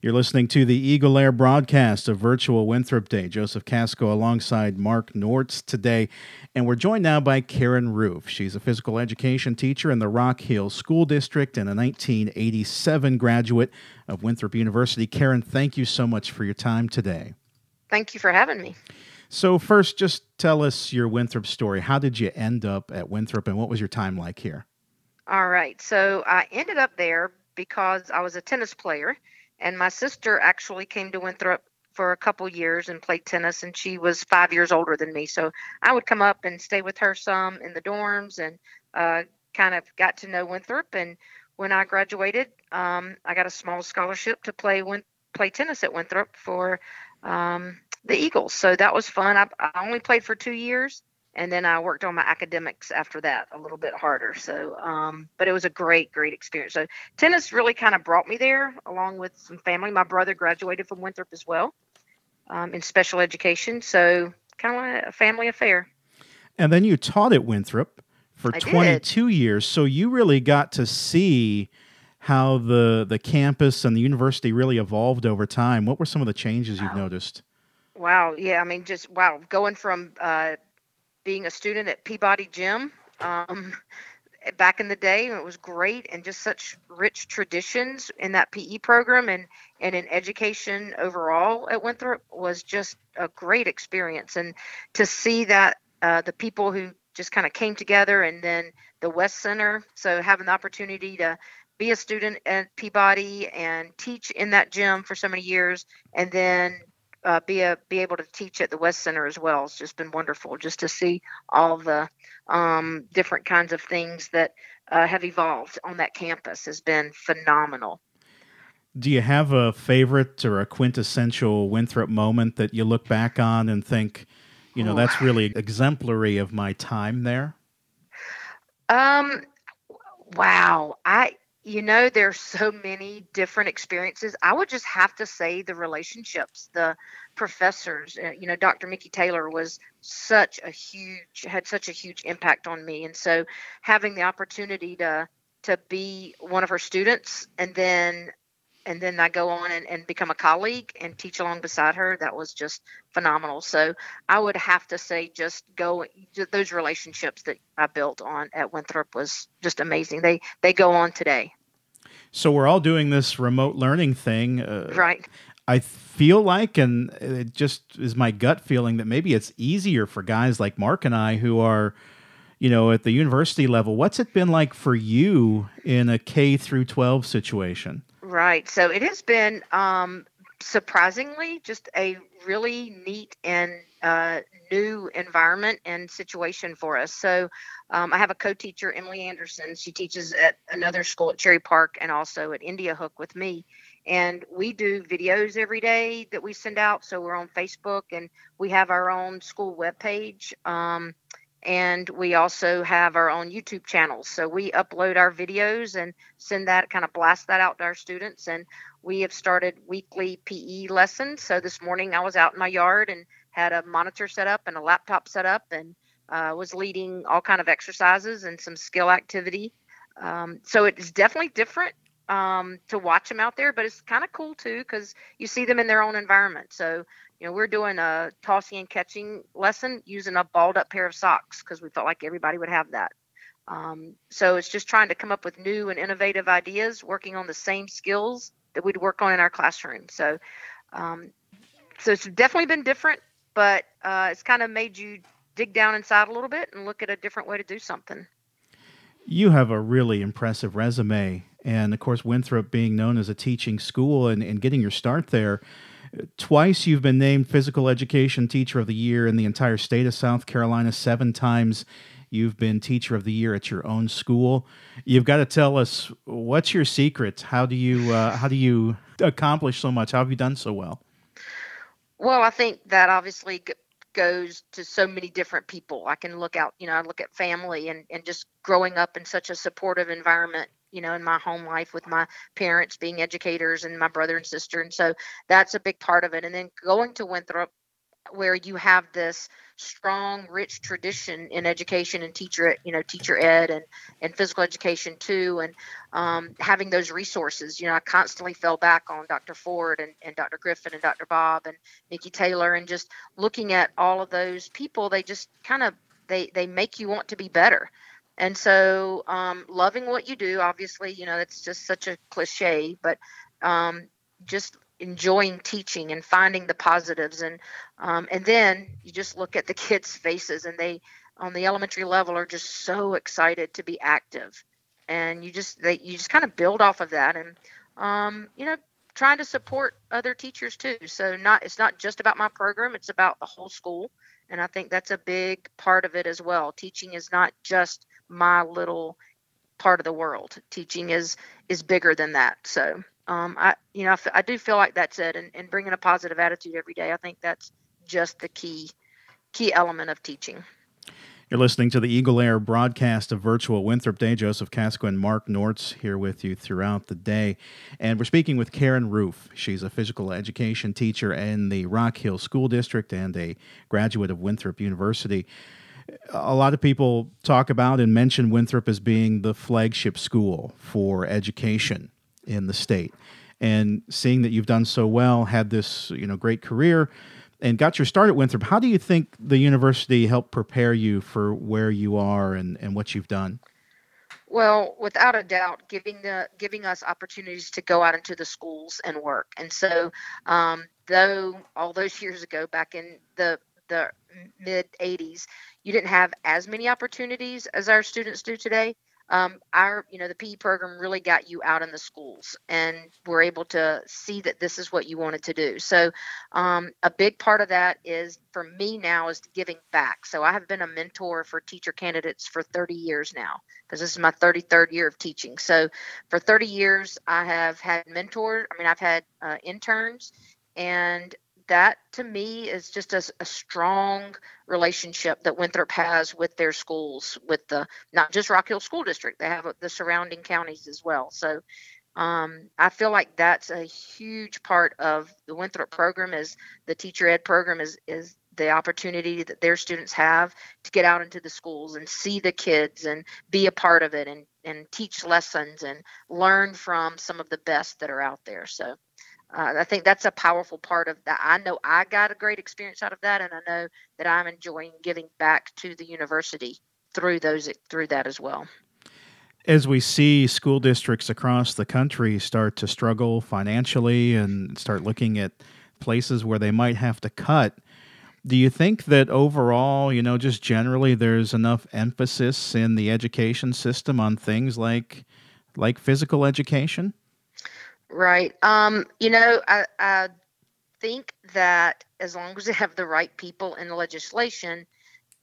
You're listening to the Eagle Air broadcast of Virtual Winthrop Day. Joseph Casco alongside Mark Nortz today. And we're joined now by Karen Roof. She's a physical education teacher in the Rock Hill School District and a 1987 graduate of Winthrop University. Karen, thank you so much for your time today. Thank you for having me. So, first, just tell us your Winthrop story. How did you end up at Winthrop and what was your time like here? All right. So, I ended up there because I was a tennis player and my sister actually came to Winthrop for a couple years and played tennis, and she was five years older than me. So I would come up and stay with her some in the dorms and uh, kind of got to know Winthrop. And when I graduated, um, I got a small scholarship to play Win- play tennis at Winthrop for um, the Eagles. So that was fun. I, I only played for two years, and then I worked on my academics after that a little bit harder. So, um, but it was a great, great experience. So tennis really kind of brought me there, along with some family. My brother graduated from Winthrop as well um, in special education, so kind of a family affair. And then you taught at Winthrop for I 22 did. years, so you really got to see how the the campus and the university really evolved over time. What were some of the changes you've Wow. noticed? Wow, yeah, I mean, just wow, going from uh, being a student at Peabody Gym um, back in the day, it was great, and just such rich traditions in that PE program and and in education overall at Winthrop was just a great experience, and to see that uh, the people who just kind of came together, and then the West Center, so having the opportunity to be a student at Peabody and teach in that gym for so many years, and then uh, be a be able to teach at the West Center as well. It's just been wonderful just to see all the um, different kinds of things that uh, have evolved on that campus has been phenomenal. Do you have a favorite or a quintessential Winthrop moment that you look back on and think, you know, Ooh. that's really exemplary of my time there? Um, wow, I you know there's so many different experiences. I would just have to say the relationships, the professors. Uh, you know, Dr. Mickey Taylor was such a huge had such a huge impact on me, and so having the opportunity to to be one of her students and then and then I go on and, and become a colleague and teach along beside her. That was just phenomenal. So I would have to say, just go those relationships that I built on at Winthrop was just amazing. They they go on today, So we're all doing this remote learning thing. Uh, right? I feel like, and it just is my gut feeling that maybe it's easier for guys like Mark and I who are, you know, at the university level. What's it been like for you in a K through 12 situation? Right. So it has been um, surprisingly just a really neat and uh, new environment and situation for us. So um, I have a co-teacher, Emily Anderson. She teaches at another school at Cherry Park and also at India Hook with me. And we do videos every day that we send out. So we're on Facebook and we have our own school webpage. Um, and we also have our own YouTube channels. So we upload our videos and send that, kind of blast that out to our students. And we have started weekly PE lessons. So this morning I was out in my yard and had a monitor set up and a laptop set up and uh, was leading all kind of exercises and some skill activity. Um, so it's definitely different um, to watch them out there, but it's kind of cool too because you see them in their own environment. So you know, we're doing a tossing and catching lesson using a balled up pair of socks because we felt like everybody would have that. Um, so it's just trying to come up with new and innovative ideas, working on the same skills that we'd work on in our classroom. So, um, so it's definitely been different, but uh, it's kind of made you dig down inside a little bit and look at a different way to do something. You have a really impressive resume. And of course, Winthrop being known as a teaching school and, and getting your start there. Twice you've been named Physical Education Teacher of the Year in the entire state of South Carolina. Seven times you've been Teacher of the Year at your own school. You've got to tell us what's your secret. How do you uh, how do you accomplish so much? How have you done so well? Well, I think that obviously goes to so many different people. I can look out, you know, I look at family and, and just growing up in such a supportive environment, you know, in my home life with my parents being educators and my brother and sister. And so that's a big part of it. And then going to Winthrop, where you have this strong, rich tradition in education and teacher, you know, teacher ed and, and physical education too, and um, having those resources. You know, I constantly fell back on Dr. Ford and, and Dr. Griffin and Dr. Bob and Nikki Taylor, and just looking at all of those people, they just kind of they they make you want to be better. And so, um, loving what you do, obviously, you know, it's just such a cliche, but um, just enjoying teaching and finding the positives and um, and then you just look at the kids faces and they on the elementary level are just so excited to be active. And you just they you just kind of build off of that and um, you know trying to support other teachers too. So not it's not just about my program it's about the whole school. And i think that's a big part of it as well. Teaching is not just my little part of the world teaching is is bigger than that so um, I, you know, I, do feel like that's it, and, and bringing a positive attitude every day. I think that's just the key key element of teaching. You're listening to the Eagle Air broadcast of Virtual Winthrop Day. Joseph Casco and Mark Nortz here with you throughout the day. And we're speaking with Karen Roof. She's a physical education teacher in the Rock Hill School District and a graduate of Winthrop University. A lot of people talk about and mention Winthrop as being the flagship school for education in the state. And seeing that you've done so well, had this you know great career, and got your start at Winthrop, how do you think the university helped prepare you for where you are and, and what you've done? Well, without a doubt, giving the giving us opportunities to go out into the schools and work. And so, um, though all those years ago, back in the the mid 80s, you didn't have as many opportunities as our students do today um, our you know the PE program really got you out in the schools and we're able to see that this is what you wanted to do. So um, a big part of that is for me now is giving back. So I have been a mentor for teacher candidates for 30 years now because this is my 33rd year of teaching. So for 30 years I have had mentors. I mean I've had uh, interns and that to me is just a, a, strong relationship that Winthrop has with their schools, with the not just Rock Hill School District, they have the surrounding counties as well. So um, I feel like that's a huge part of the Winthrop program is the teacher ed program is is the opportunity that their students have to get out into the schools and see the kids and be a part of it and and teach lessons and learn from some of the best that are out there. So uh, I think that's a powerful part of that. I know I got a great experience out of that, and I know that I'm enjoying giving back to the university through those through that as well. As we see school districts across the country start to struggle financially and start looking at places where they might have to cut, do you think that overall, you know, just generally, there's enough emphasis in the education system on things like like physical education? Right. Um, you know, I, I think that as long as they have the right people in the legislation,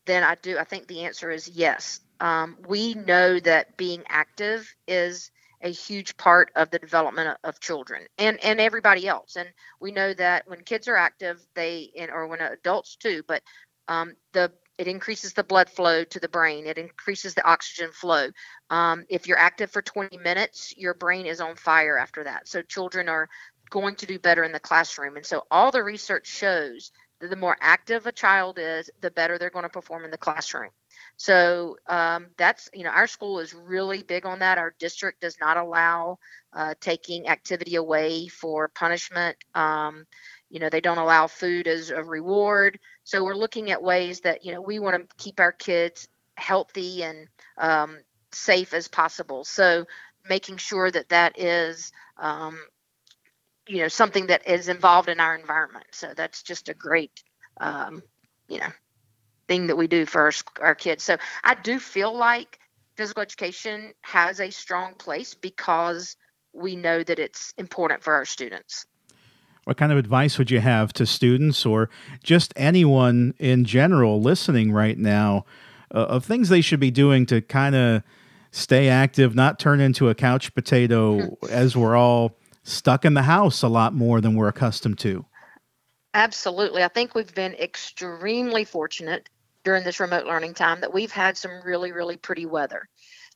then I do. I think the answer is yes. Um, we know that being active is a huge part of the development of, children and and everybody else. And we know that when kids are active, they and or when adults too, but um, the it increases the blood flow to the brain. It increases the oxygen flow. Um, if you're active for 20 minutes, your brain is on fire after that. So children are going to do better in the classroom. And so all the research shows that the more active a child is, the better they're going to perform in the classroom. So um, that's, you know, our school is really big on that. Our district does not allow uh, taking activity away for punishment. Um, you know, they don't allow food as a reward. So we're looking at ways that you know we want to keep our kids healthy and um, safe as possible. So making sure that that is um, you know something that is involved in our environment. So that's just a great um, you know thing that we do for our, our kids. So I do feel like physical education has a strong place because we know that it's important for our students. What kind of advice would you have to students or just anyone in general listening right now uh, of things they should be doing to kind of stay active, not turn into a couch potato as we're all stuck in the house a lot more than we're accustomed to? Absolutely. I think we've been extremely fortunate during this remote learning time that we've had some really, really pretty weather.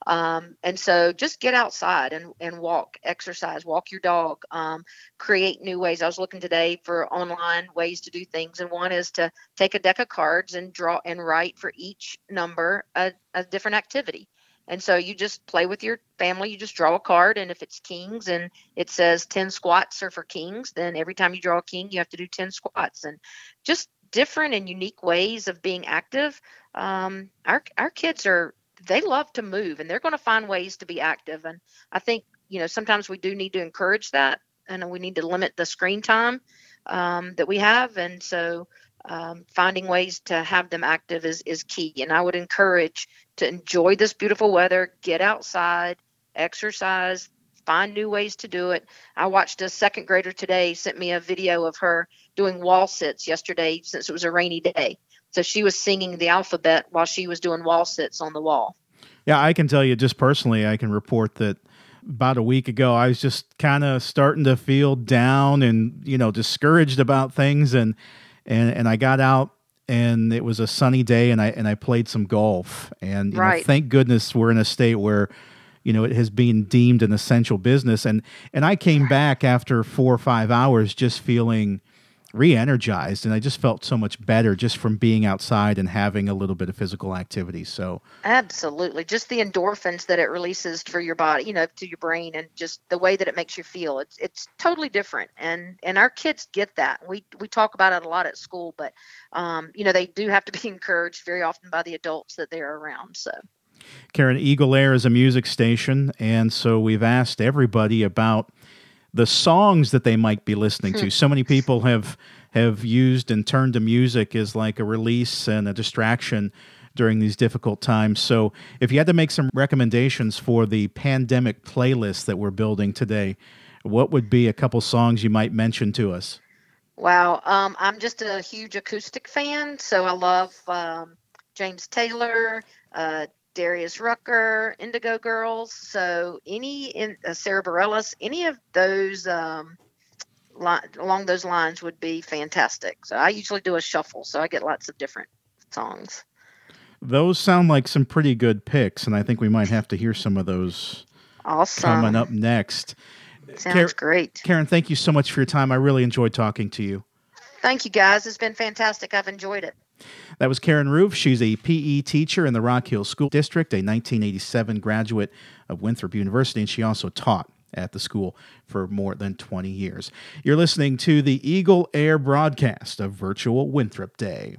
Um, and so just get outside and, and walk, exercise, walk your dog, um, create new ways. I was looking today for online ways to do things. And one is to take a deck of cards and draw and write for each number a, a different activity. And so you just play with your family. You just draw a card, and if it's kings and it says 10 squats are for kings, then every time you draw a king, you have to do 10 squats. And just different and unique ways of being active. Um, our our kids are they love to move, and they're going to find ways to be active. And I think you know sometimes we do need to encourage that, and we need to limit the screen time um, that we have. And so um, finding ways to have them active is, is key. And I would encourage to enjoy this beautiful weather, get outside, exercise, find new ways to do it. I watched a second grader today sent me a video of her doing wall sits yesterday since it was a rainy day. So she was singing the alphabet while she was doing wall sits on the wall. Yeah, I can tell you just personally, I can report that about a week ago, I was just kind of starting to feel down and, you know, discouraged about things and and and I got out and it was a sunny day and I and I played some golf and right. know, thank goodness we're in a state where you know it has been deemed an essential business and and I came back after 4 or 5 hours just feeling re-energized and i just felt so much better just from being outside and having a little bit of physical activity. So absolutely. Just the endorphins that it releases for your body you know to your brain and just the way that it makes you feel. It's it's totally different and and our kids get that. We we talk about it a lot at school but um, you know they do have to be encouraged very often by the adults that they're around so. Karen eagle air is a music station and so we've asked everybody about the songs that they might be listening to. so many people have have used and turned to music as like a release and a distraction during these difficult times. So, if you had to make some recommendations for the pandemic playlist that we're building today, what would be a couple songs you might mention to us? Wow, um, I'm just a huge acoustic fan, so I love um, James Taylor, uh, Darius Rucker, Indigo Girls. So any in uh, Sara Bareilles, any of those um, li- along those lines would be fantastic. So I usually do a shuffle, so I get lots of different songs. Those sound like some pretty good picks, and I think we might have to hear some of those awesome. coming up next. Sounds great. Karen, thank you so much for your time. I really enjoyed talking to you. Thank you, guys. It's been fantastic. I've enjoyed it. That was Karen Roof. She's a PE teacher in the Rock Hill School District, a 1987 graduate of Winthrop University, and she also taught at the school for more than 20 years. You're listening to the Eagle Air broadcast of Virtual Winthrop Day.